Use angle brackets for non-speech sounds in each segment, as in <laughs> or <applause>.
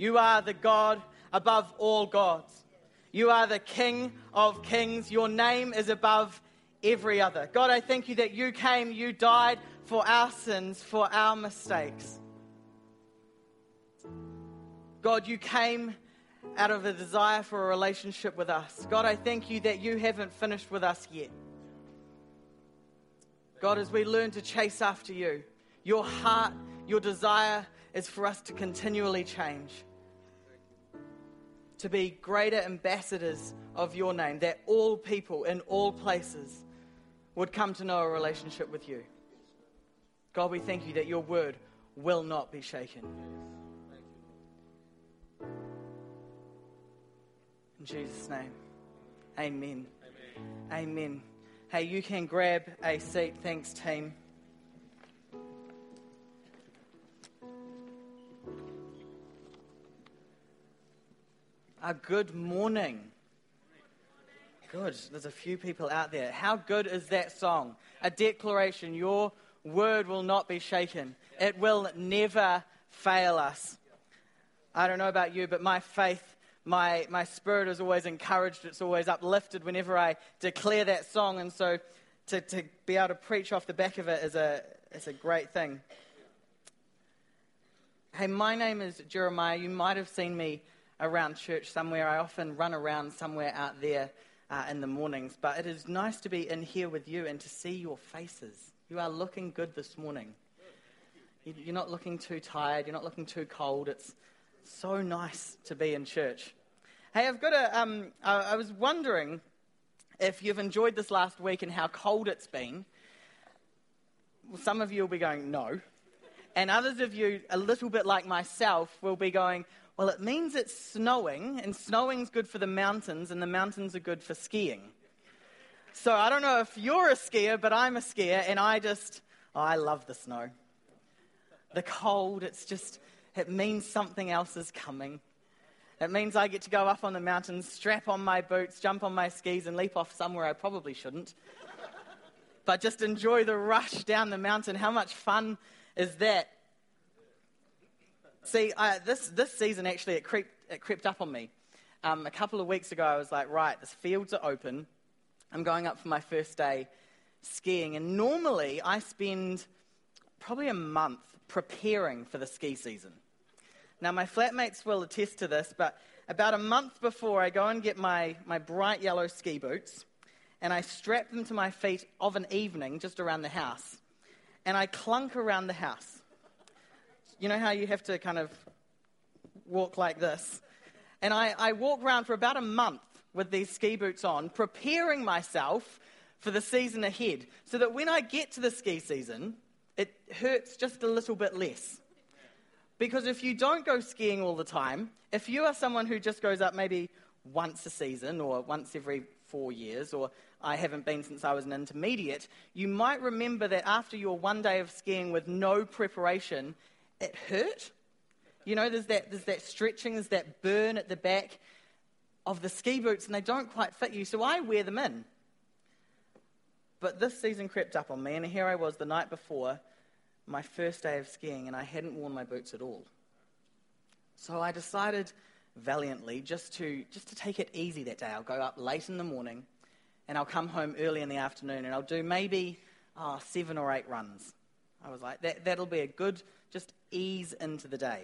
You are the God above all gods. You are the King of kings. Your name is above every other. God, I thank you that you came, you died for our sins, for our mistakes. God, you came out of a desire for a relationship with us. God, I thank you that you haven't finished with us yet. God, as we learn to chase after you, your heart, your desire is for us to continually change, to be greater ambassadors of your name, that all people in all places would come to know a relationship with you. God, we thank you that your word will not be shaken. In Jesus' name, amen. Amen. amen. Hey, you can grab a seat. Thanks, team. A good morning. Good. There's a few people out there. How good is that song? A declaration. Your word will not be shaken, it will never fail us. I don't know about you, but my faith, my, my spirit is always encouraged. It's always uplifted whenever I declare that song. And so to, to be able to preach off the back of it is a, is a great thing. Hey, my name is Jeremiah. You might have seen me around church somewhere. I often run around somewhere out there uh, in the mornings, but it is nice to be in here with you and to see your faces. You are looking good this morning. You're not looking too tired, you're not looking too cold. It's so nice to be in church. Hey, I've got a. Um, I was wondering if you've enjoyed this last week and how cold it's been. Some of you will be going, no. And others of you, a little bit like myself, will be going, well, it means it's snowing, and snowing's good for the mountains, and the mountains are good for skiing. So I don't know if you're a skier, but I'm a skier, and I just, oh, I love the snow. The cold, it's just, it means something else is coming. It means I get to go up on the mountains, strap on my boots, jump on my skis, and leap off somewhere I probably shouldn't. but just enjoy the rush down the mountain. How much fun is that? See, I, this, this season actually, it crept, it crept up on me. Um, a couple of weeks ago, I was like, right, the fields are open. I'm going up for my first day skiing. And normally, I spend probably a month preparing for the ski season. Now, my flatmates will attest to this, but about a month before, I go and get my, my bright yellow ski boots and I strap them to my feet of an evening just around the house. And I clunk around the house you know how you have to kind of walk like this? And I, I walk around for about a month with these ski boots on, preparing myself for the season ahead, so that when I get to the ski season, it hurts just a little bit less. Because if you don't go skiing all the time, if you are someone who just goes up maybe once a season or once every four years, or I haven't been since I was an intermediate, you might remember that after your one day of skiing with no preparation, it hurt. You know, there's that, there's that stretching, there's that burn at the back of the ski boots, and they don't quite fit you, so I wear them in. But this season crept up on me, and here I was the night before my first day of skiing, and I hadn't worn my boots at all. So I decided valiantly just to, just to take it easy that day. I'll go up late in the morning, and I'll come home early in the afternoon, and I'll do maybe oh, seven or eight runs. I was like, that, that'll be a good just ease into the day.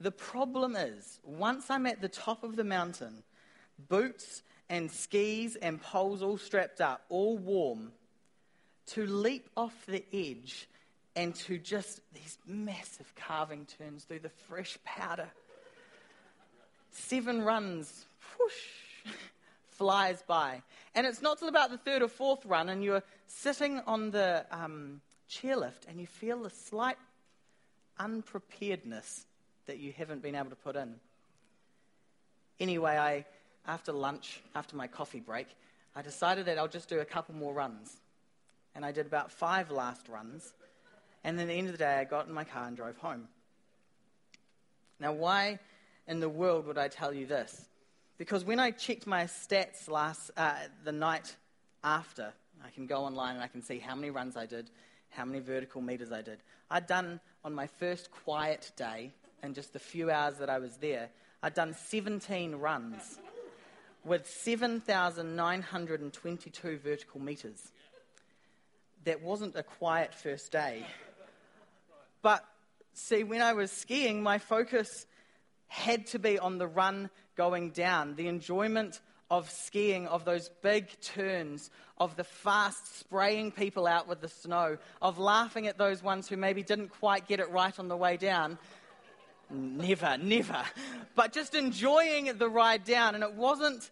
The problem is, once I'm at the top of the mountain, boots and skis and poles all strapped up, all warm, to leap off the edge and to just these massive carving turns through the fresh powder. Seven runs, whoosh, <laughs> flies by. And it's not till about the third or fourth run, and you're sitting on the um, chairlift and you feel the slight unpreparedness that you haven't been able to put in. Anyway, I, after lunch, after my coffee break, I decided that I'll just do a couple more runs. And I did about five last runs. And then at the end of the day, I got in my car and drove home. Now, why in the world would I tell you this? Because when I checked my stats last, uh, the night after, I can go online and I can see how many runs I did, how many vertical meters I did. I'd done on my first quiet day and just the few hours that I was there. I'd done 17 runs with 7,922 vertical meters. That wasn't a quiet first day. But see, when I was skiing, my focus had to be on the run going down, the enjoyment of skiing, of those big turns, of the fast spraying people out with the snow, of laughing at those ones who maybe didn't quite get it right on the way down. Never, never. But just enjoying the ride down. And it wasn't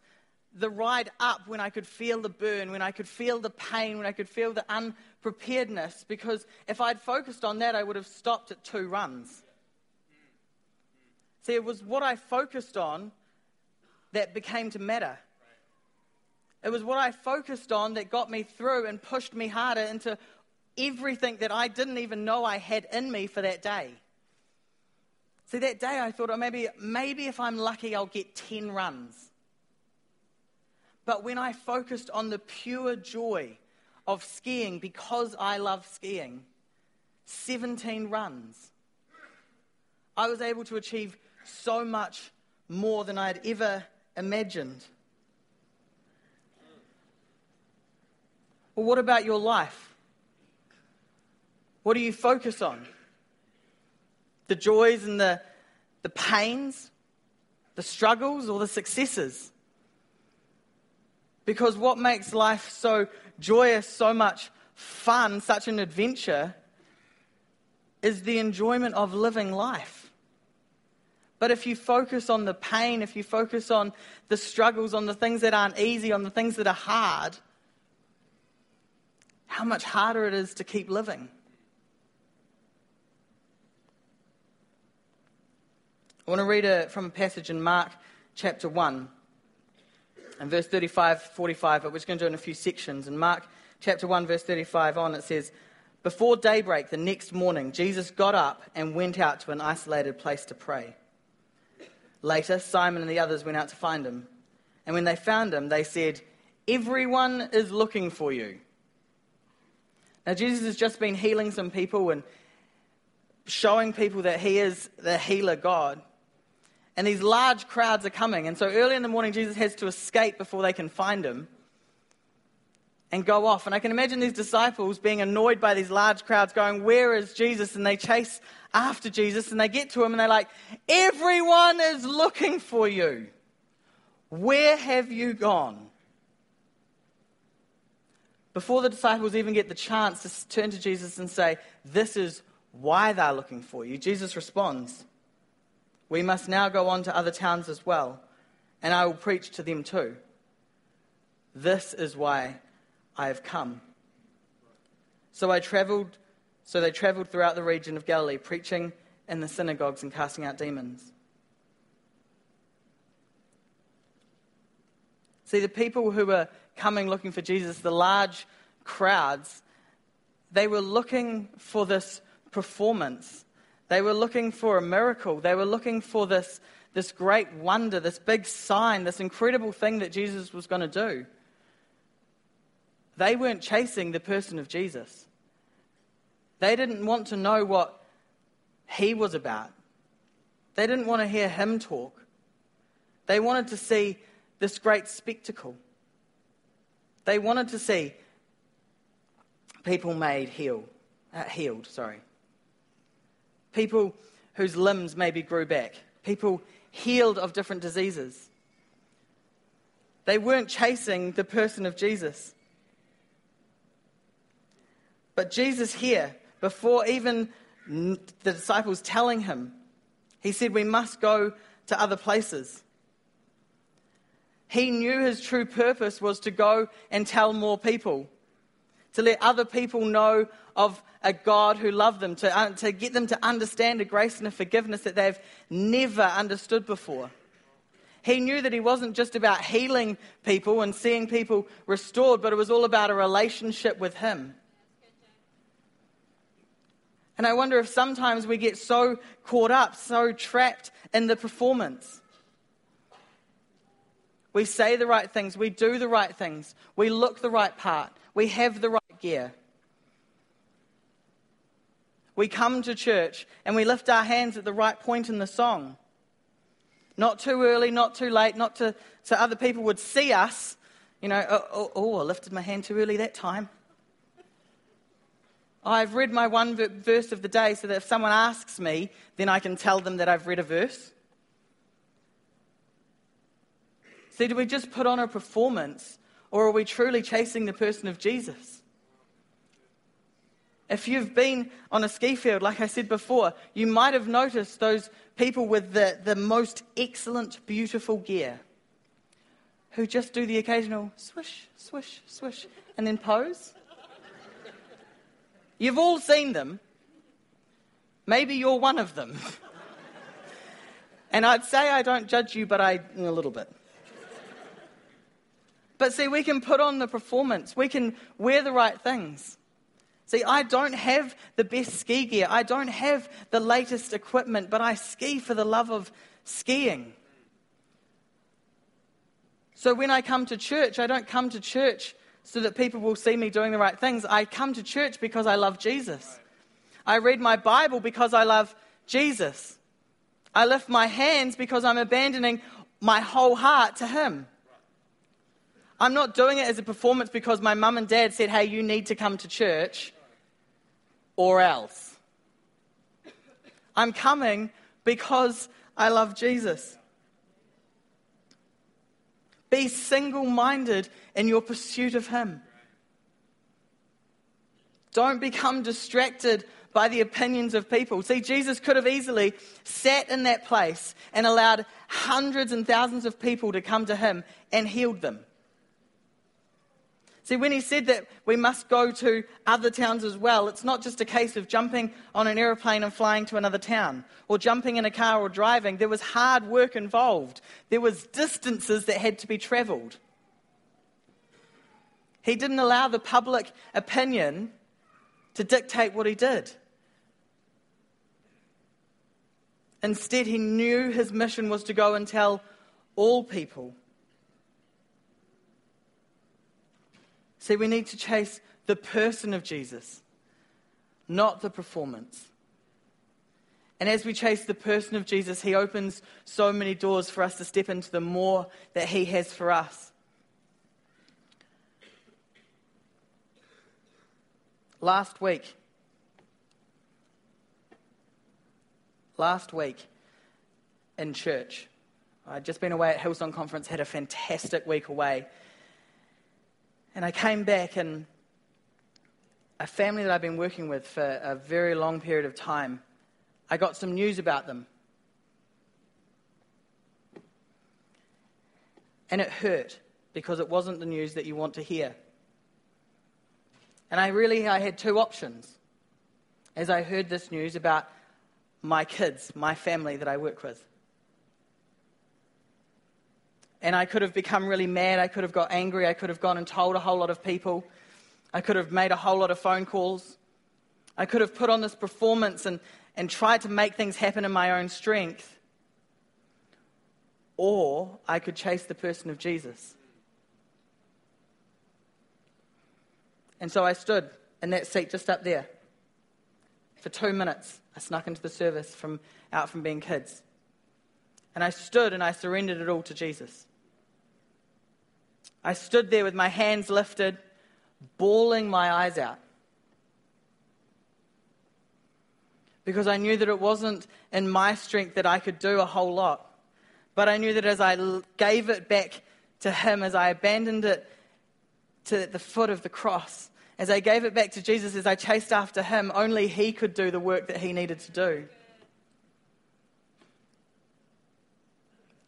the ride up when I could feel the burn, when I could feel the pain, when I could feel the unpreparedness, because if I'd focused on that, I would have stopped at two runs. See, it was what I focused on that became to matter. It was what I focused on that got me through and pushed me harder into everything that I didn't even know I had in me for that day. See, that day I thought, oh, maybe, maybe if I'm lucky, I'll get 10 runs. But when I focused on the pure joy of skiing because I love skiing, 17 runs, I was able to achieve so much more than I'd ever imagined. Well, what about your life? What do you focus on? The joys and the, the pains, the struggles, or the successes? Because what makes life so joyous, so much fun, such an adventure, is the enjoyment of living life. But if you focus on the pain, if you focus on the struggles, on the things that aren't easy, on the things that are hard, how much harder it is to keep living. I want to read a, from a passage in Mark chapter 1 and verse 35, 45, but we're just going to do it in a few sections. In Mark chapter 1, verse 35 on, it says, Before daybreak the next morning, Jesus got up and went out to an isolated place to pray. Later, Simon and the others went out to find him. And when they found him, they said, Everyone is looking for you. Now, Jesus has just been healing some people and showing people that he is the healer God. And these large crowds are coming. And so early in the morning, Jesus has to escape before they can find him and go off. And I can imagine these disciples being annoyed by these large crowds going, Where is Jesus? And they chase after Jesus and they get to him and they're like, Everyone is looking for you. Where have you gone? Before the disciples even get the chance to turn to Jesus and say, This is why they're looking for you, Jesus responds, We must now go on to other towns as well, and I will preach to them too. This is why I have come. So I traveled, so they traveled throughout the region of Galilee, preaching in the synagogues and casting out demons. See, the people who were coming looking for Jesus, the large crowds, they were looking for this performance. They were looking for a miracle. They were looking for this, this great wonder, this big sign, this incredible thing that Jesus was going to do. They weren't chasing the person of Jesus. They didn't want to know what he was about. They didn't want to hear him talk. They wanted to see this great spectacle. They wanted to see people made heal, uh, healed, sorry. People whose limbs maybe grew back. People healed of different diseases. They weren't chasing the person of Jesus. But Jesus here, before even the disciples telling him, he said, We must go to other places. He knew his true purpose was to go and tell more people, to let other people know of a God who loved them, to, uh, to get them to understand a grace and a forgiveness that they've never understood before. He knew that he wasn't just about healing people and seeing people restored, but it was all about a relationship with him. And I wonder if sometimes we get so caught up, so trapped in the performance. We say the right things, we do the right things, we look the right part, we have the right gear. we come to church and we lift our hands at the right point in the song. Not too early, not too late, not to, so other people would see us. You know, oh, oh, oh I lifted my hand too early that time. I've read my one verse of the day so that if someone asks me, then I can tell them that I've read a verse. See, do we just put on a performance or are we truly chasing the person of Jesus? If you've been on a ski field, like I said before, you might have noticed those people with the, the most excellent, beautiful gear who just do the occasional swish, swish, swish, and then pose. You've all seen them. Maybe you're one of them. and I'd say I don't judge you, but I, a little bit. But see, we can put on the performance, we can wear the right things. See, I don't have the best ski gear. I don't have the latest equipment, but I ski for the love of skiing. So when I come to church, I don't come to church so that people will see me doing the right things. I come to church because I love Jesus. I read my Bible because I love Jesus. I lift my hands because I'm abandoning my whole heart to Him. I'm not doing it as a performance because my mum and dad said, hey, you need to come to church or else. I'm coming because I love Jesus. Be single minded in your pursuit of Him. Don't become distracted by the opinions of people. See, Jesus could have easily sat in that place and allowed hundreds and thousands of people to come to Him and healed them. See, when he said that we must go to other towns as well, it's not just a case of jumping on an aeroplane and flying to another town, or jumping in a car or driving. There was hard work involved, there was distances that had to be traveled. He didn't allow the public opinion to dictate what he did. Instead, he knew his mission was to go and tell all people See, we need to chase the person of Jesus, not the performance. And as we chase the person of Jesus, he opens so many doors for us to step into the more that he has for us. Last week, last week in church, I'd just been away at Hillsong Conference, had a fantastic week away. And I came back, and a family that I've been working with for a very long period of time, I got some news about them. And it hurt because it wasn't the news that you want to hear. And I really I had two options as I heard this news about my kids, my family that I work with and I could have become really mad. I could have got angry. I could have gone and told a whole lot of people. I could have made a whole lot of phone calls. I could have put on this performance and, and tried to make things happen in my own strength. Or I could chase the person of Jesus. And so I stood in that seat just up there for two minutes. I snuck into the service from out from being kids. And I stood and I surrendered it all to Jesus. I stood there with my hands lifted, bawling my eyes out. Because I knew that it wasn't in my strength that I could do a whole lot. But I knew that as I gave it back to Him, as I abandoned it to the foot of the cross, as I gave it back to Jesus, as I chased after Him, only He could do the work that He needed to do.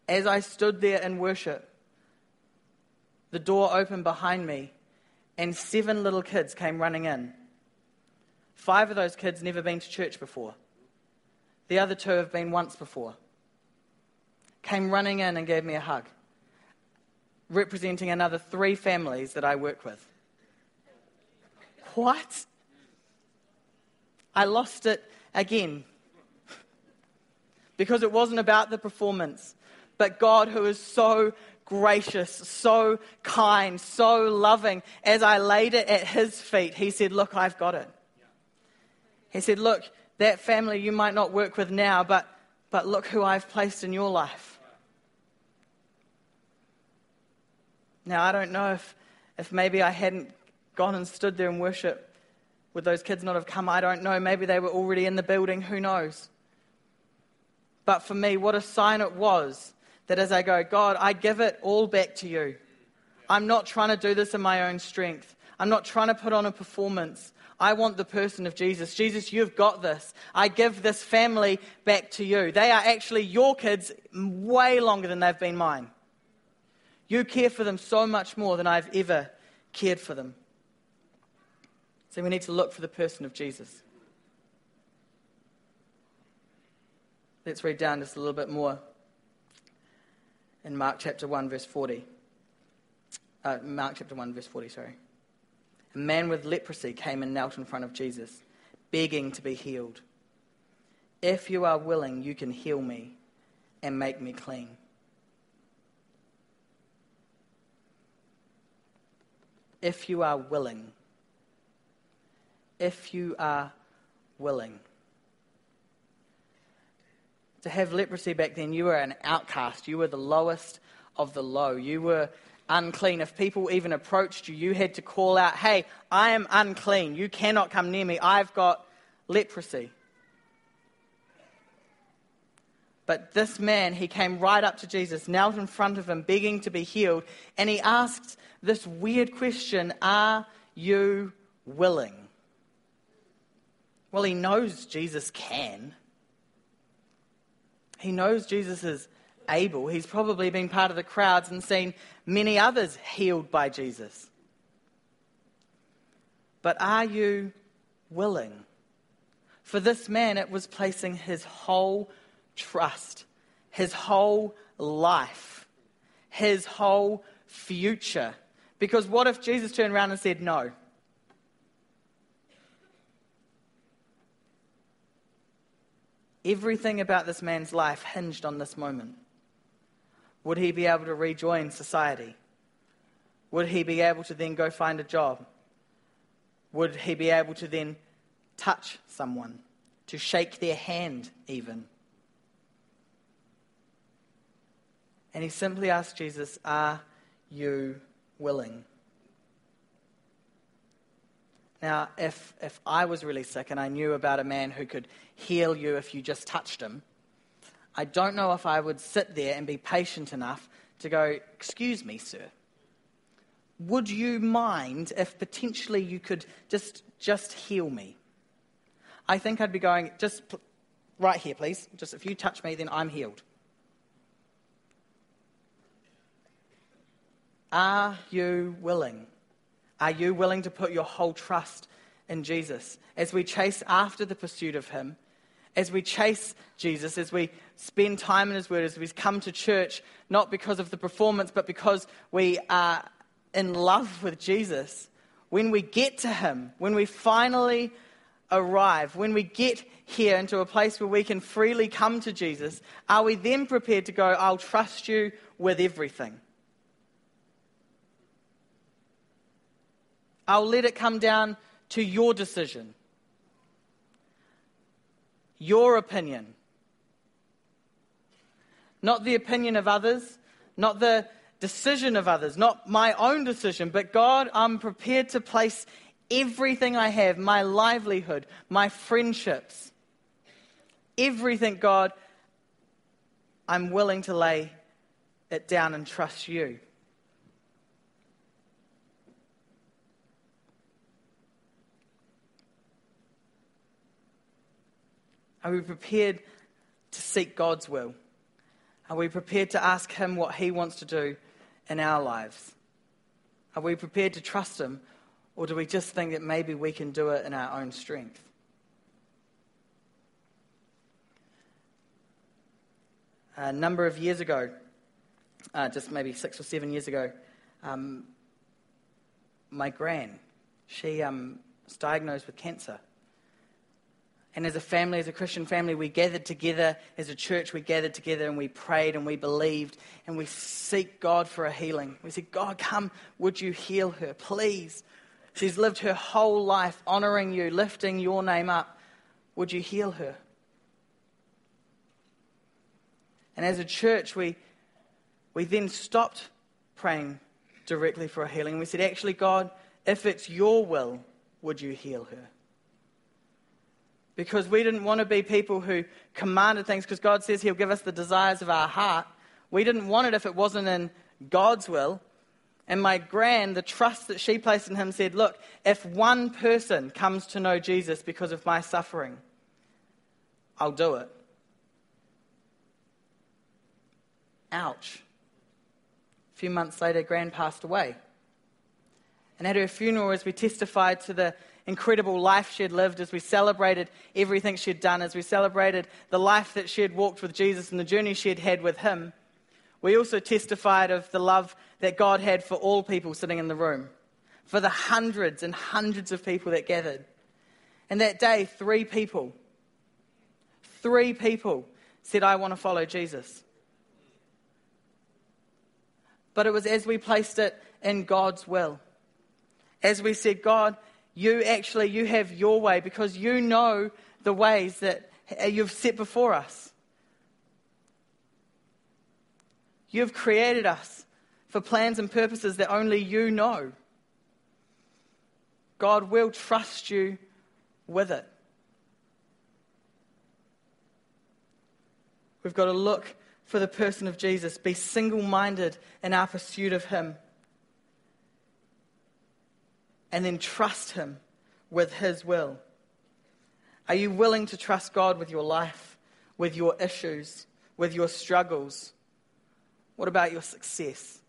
As I stood there in worship, the door opened behind me, and seven little kids came running in. Five of those kids never been to church before. The other two have been once before. Came running in and gave me a hug, representing another three families that I work with. What? I lost it again. <laughs> because it wasn't about the performance, but God, who is so gracious, so kind, so loving. As I laid it at his feet, he said, Look, I've got it. He said, Look, that family you might not work with now, but, but look who I've placed in your life. Now, I don't know if, if maybe I hadn't gone and stood there and worship, would those kids not have come? I don't know. Maybe they were already in the building. Who knows? But for me, what a sign it was that as I go, God, I give it all back to you. I'm not trying to do this in my own strength. I'm not trying to put on a performance. I want the person of Jesus. Jesus, you've got this. I give this family back to you. They are actually your kids way longer than they've been mine. You care for them so much more than I've ever cared for them. So we need to look for the person of Jesus. Let's read down just a little bit more in Mark chapter 1, verse 40. Uh, Mark chapter 1, verse 40, sorry. A man with leprosy came and knelt in front of Jesus, begging to be healed. If you are willing, you can heal me and make me clean. If you are willing. If you are willing to have leprosy back then, you were an outcast. You were the lowest of the low. You were unclean. If people even approached you, you had to call out, Hey, I am unclean. You cannot come near me. I've got leprosy. But this man, he came right up to Jesus, knelt in front of him, begging to be healed, and he asked this weird question Are you willing? Well, he knows Jesus can. He knows Jesus is able. He's probably been part of the crowds and seen many others healed by Jesus. But are you willing? For this man, it was placing his whole trust, his whole life, his whole future. Because what if Jesus turned around and said no? Everything about this man's life hinged on this moment. Would he be able to rejoin society? Would he be able to then go find a job? Would he be able to then touch someone, to shake their hand even? And he simply asked Jesus, Are you willing? Now, if, if I was really sick and I knew about a man who could heal you if you just touched him, I don't know if I would sit there and be patient enough to go, Excuse me, sir. Would you mind if potentially you could just, just heal me? I think I'd be going, Just right here, please. Just if you touch me, then I'm healed. Are you willing? Are you willing to put your whole trust in Jesus? As we chase after the pursuit of Him, as we chase Jesus, as we spend time in His Word, as we come to church, not because of the performance, but because we are in love with Jesus, when we get to Him, when we finally arrive, when we get here into a place where we can freely come to Jesus, are we then prepared to go, I'll trust you with everything? I'll let it come down to your decision, your opinion. Not the opinion of others, not the decision of others, not my own decision, but God, I'm prepared to place everything I have my livelihood, my friendships, everything, God, I'm willing to lay it down and trust you. Are we prepared to seek God's will? Are we prepared to ask Him what He wants to do in our lives? Are we prepared to trust Him, or do we just think that maybe we can do it in our own strength? A number of years ago, uh, just maybe six or seven years ago, um, my gran, she um, was diagnosed with cancer. And as a family, as a Christian family, we gathered together. As a church, we gathered together and we prayed and we believed and we seek God for a healing. We said, God, come, would you heal her, please? She's lived her whole life honoring you, lifting your name up. would you heal her? And as a church, we, we then stopped praying directly for a healing. We said, actually, God, if it's your will, would you heal her? Because we didn't want to be people who commanded things, because God says He'll give us the desires of our heart. We didn't want it if it wasn't in God's will. And my grand, the trust that she placed in him, said, Look, if one person comes to know Jesus because of my suffering, I'll do it. Ouch. A few months later, Gran passed away. And at her funeral, as we testified to the incredible life she had lived, as we celebrated everything she had done, as we celebrated the life that she had walked with Jesus and the journey she had had with him, we also testified of the love that God had for all people sitting in the room, for the hundreds and hundreds of people that gathered. And that day, three people, three people said, I want to follow Jesus. But it was as we placed it in God's will. As we said, God, you actually, you have your way because you know the ways that you've set before us. You've created us for plans and purposes that only you know. God will trust you with it. We've got to look for the person of Jesus, be single minded in our pursuit of Him, and then trust Him with His will. Are you willing to trust God with your life, with your issues, with your struggles? What about your success?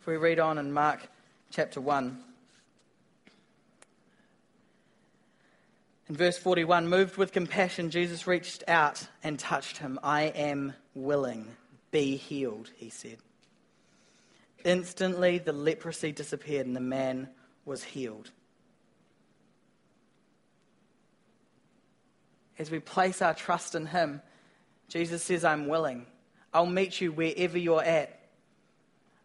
If we read on in Mark chapter 1, in verse 41, moved with compassion, Jesus reached out and touched him. I am willing. Be healed, he said. Instantly, the leprosy disappeared and the man was healed. as we place our trust in Him, Jesus says, I'm willing. I'll meet you wherever you're at.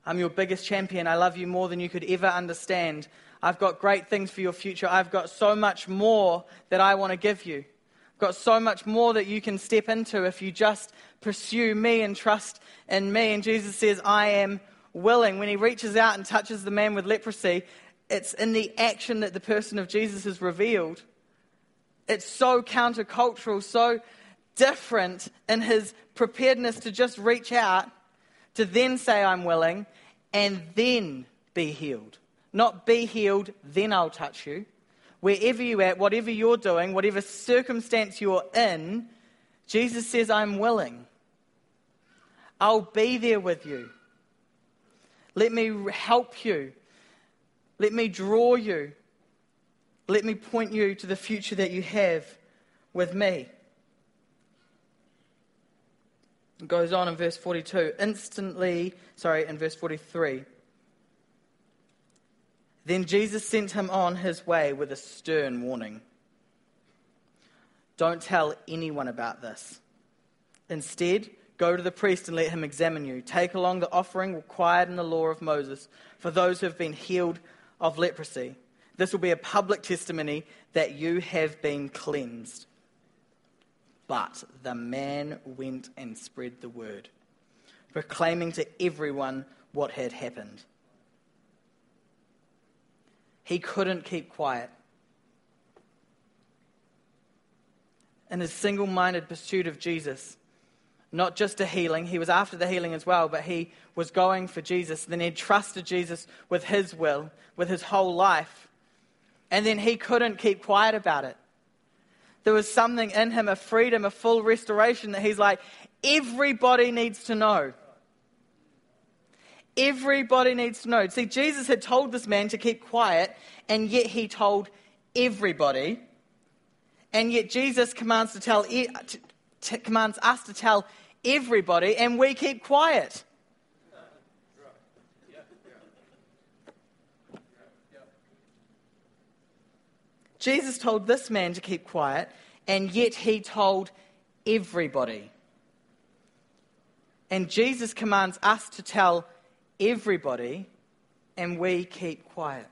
I'm your biggest champion. I love you more than you could ever understand. I've got great things for your future. I've got so much more that I want to give you. I've got so much more that you can step into if you just pursue me and trust in me. And Jesus says, I am willing. When he reaches out and touches the man with leprosy, it's in the action that the person of Jesus is revealed. It's so countercultural, so different in his preparedness to just reach out, to then say, I'm willing, and then be healed. Not be healed, then I'll touch you. Wherever you're at, whatever you're doing, whatever circumstance you're in, Jesus says, I'm willing. I'll be there with you. Let me help you. Let me draw you. Let me point you to the future that you have with me. It goes on in verse 42. Instantly, sorry, in verse 43. Then Jesus sent him on his way with a stern warning Don't tell anyone about this. Instead, go to the priest and let him examine you. Take along the offering required in the law of Moses for those who have been healed of leprosy this will be a public testimony that you have been cleansed. But the man went and spread the word, proclaiming to everyone what had happened. He couldn't keep quiet. In his single minded pursuit of Jesus, not just a healing, he was after the healing as well, but he was going for Jesus. Then he trusted Jesus with his will, with his whole life. And then he couldn't keep quiet about it. There was something in him, a freedom, a full restoration that he's like, everybody needs to know. Everybody needs to know. See, Jesus had told this man to keep quiet, and yet he told everybody. And yet Jesus commands to tell commands us to tell everybody, and we keep quiet. Jesus told this man to keep quiet, and yet he told everybody. And Jesus commands us to tell everybody, and we keep quiet.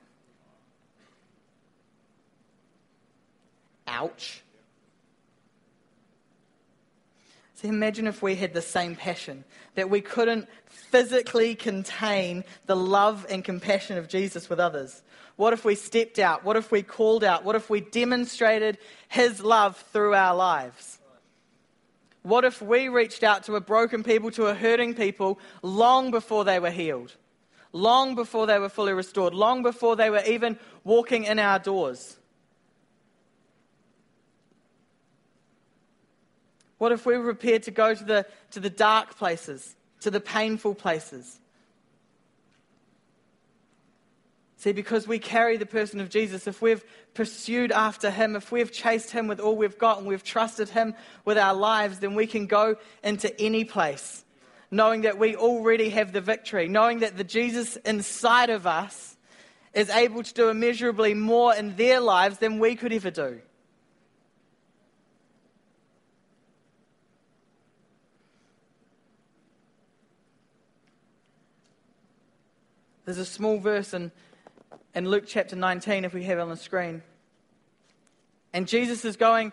Ouch. See, imagine if we had the same passion, that we couldn't physically contain the love and compassion of Jesus with others. What if we stepped out? What if we called out? What if we demonstrated his love through our lives? What if we reached out to a broken people, to a hurting people, long before they were healed? Long before they were fully restored? Long before they were even walking in our doors? What if we were prepared to go to the, to the dark places, to the painful places? See, because we carry the person of Jesus, if we've pursued after him, if we've chased him with all we've got and we've trusted him with our lives, then we can go into any place knowing that we already have the victory, knowing that the Jesus inside of us is able to do immeasurably more in their lives than we could ever do. There's a small verse in, in Luke chapter 19, if we have it on the screen. And Jesus is going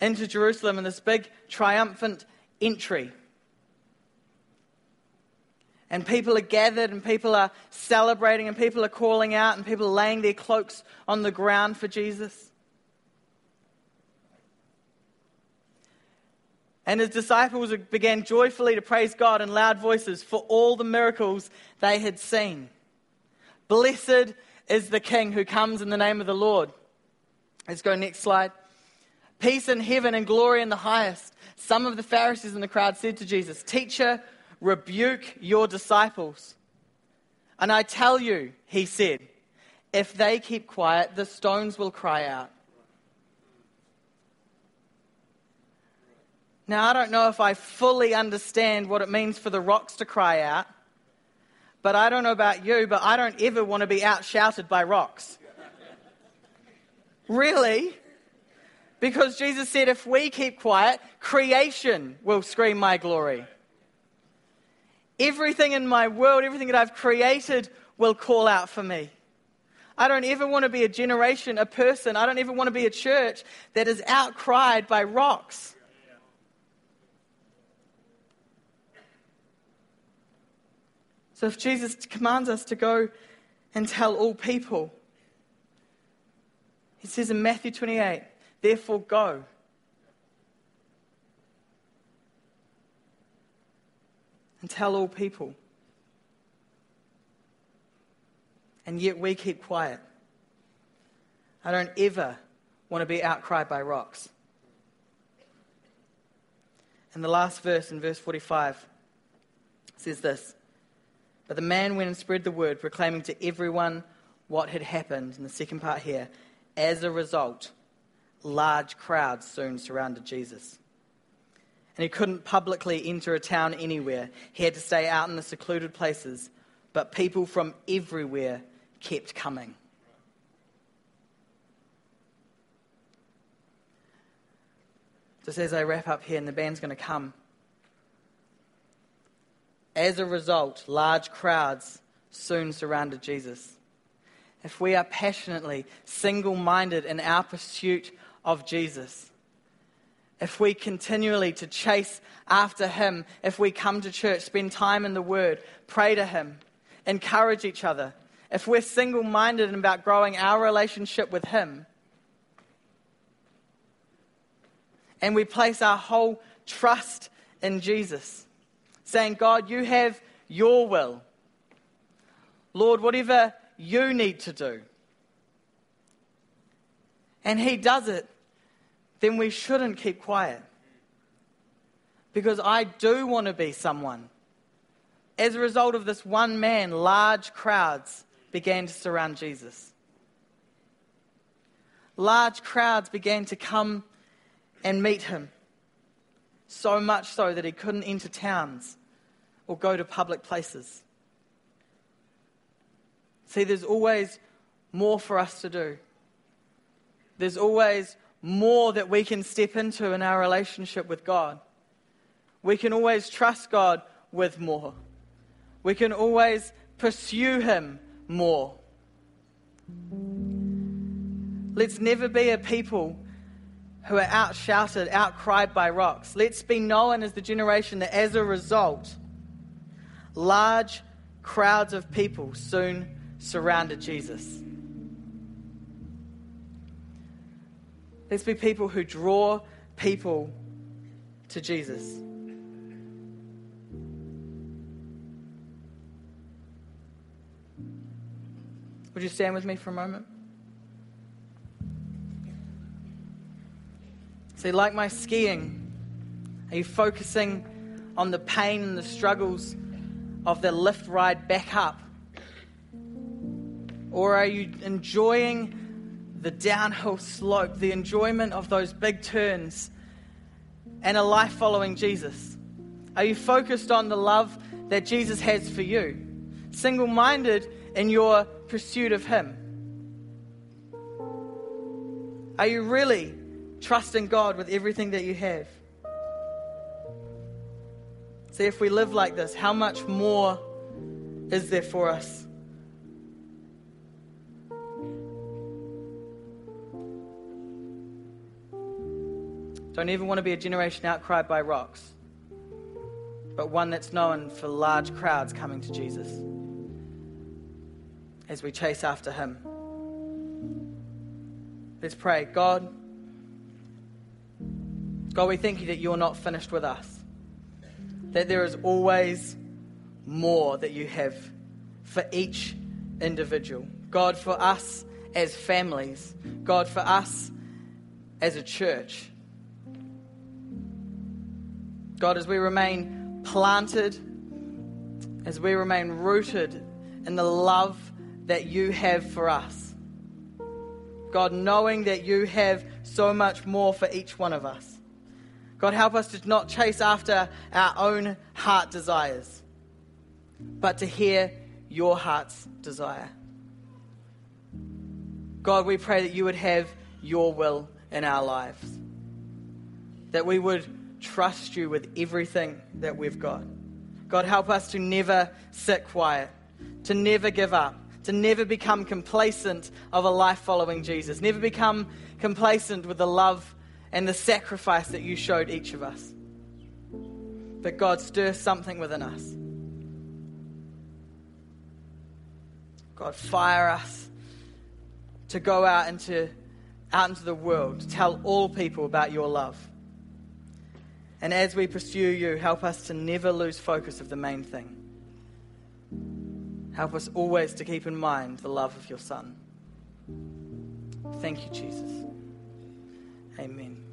into Jerusalem in this big triumphant entry. And people are gathered, and people are celebrating, and people are calling out, and people are laying their cloaks on the ground for Jesus. And his disciples began joyfully to praise God in loud voices for all the miracles they had seen. Blessed is the King who comes in the name of the Lord. Let's go next slide. Peace in heaven and glory in the highest. Some of the Pharisees in the crowd said to Jesus, Teacher, rebuke your disciples. And I tell you, he said, if they keep quiet, the stones will cry out. Now, I don't know if I fully understand what it means for the rocks to cry out, but I don't know about you, but I don't ever want to be outshouted by rocks. really? Because Jesus said, if we keep quiet, creation will scream my glory. Everything in my world, everything that I've created, will call out for me. I don't ever want to be a generation, a person, I don't ever want to be a church that is outcried by rocks. So if Jesus commands us to go and tell all people, he says in Matthew 28, therefore go. And tell all people. And yet we keep quiet. I don't ever want to be outcried by rocks. And the last verse in verse 45 says this but the man went and spread the word, proclaiming to everyone what had happened. In the second part here, as a result, large crowds soon surrounded Jesus. And he couldn't publicly enter a town anywhere. He had to stay out in the secluded places. But people from everywhere kept coming. Just as I wrap up here, and the band's going to come. As a result, large crowds soon surrounded Jesus. If we are passionately single minded in our pursuit of Jesus, if we continually to chase after him, if we come to church, spend time in the word, pray to him, encourage each other, if we're single minded about growing our relationship with him, and we place our whole trust in Jesus, saying, God, you have your will. Lord, whatever you need to do. And He does it, then we shouldn't keep quiet. Because I do want to be someone. As a result of this one man, large crowds began to surround Jesus. Large crowds began to come and meet him. So much so that he couldn't enter towns or go to public places. See, there's always more for us to do. There's always more that we can step into in our relationship with God. We can always trust God with more. We can always pursue Him more. Let's never be a people who are outshouted, outcried by rocks. Let's be known as the generation that, as a result, large crowds of people soon surrounded Jesus. Let's be people who draw people to Jesus. Would you stand with me for a moment? Like my skiing, are you focusing on the pain and the struggles of the lift ride back up? Or are you enjoying the downhill slope, the enjoyment of those big turns, and a life following Jesus? Are you focused on the love that Jesus has for you? Single minded in your pursuit of Him? Are you really trusting God with everything that you have? See, if we live like this, how much more is there for us? Don't even want to be a generation outcried by rocks, but one that's known for large crowds coming to Jesus as we chase after Him. Let's pray. God, God, we thank you that you're not finished with us, that there is always more that you have for each individual. God, for us as families, God, for us as a church. God, as we remain planted, as we remain rooted in the love that you have for us. God, knowing that you have so much more for each one of us. God, help us to not chase after our own heart desires, but to hear your heart's desire. God, we pray that you would have your will in our lives, that we would trust you with everything that we've got. God, help us to never sit quiet, to never give up, to never become complacent of a life following Jesus, never become complacent with the love and the sacrifice that you showed each of us. But God, stir something within us. God, fire us to go out into, out into the world, to tell all people about your love. And as we pursue you, help us to never lose focus of the main thing. Help us always to keep in mind the love of your Son. Thank you, Jesus. Amen.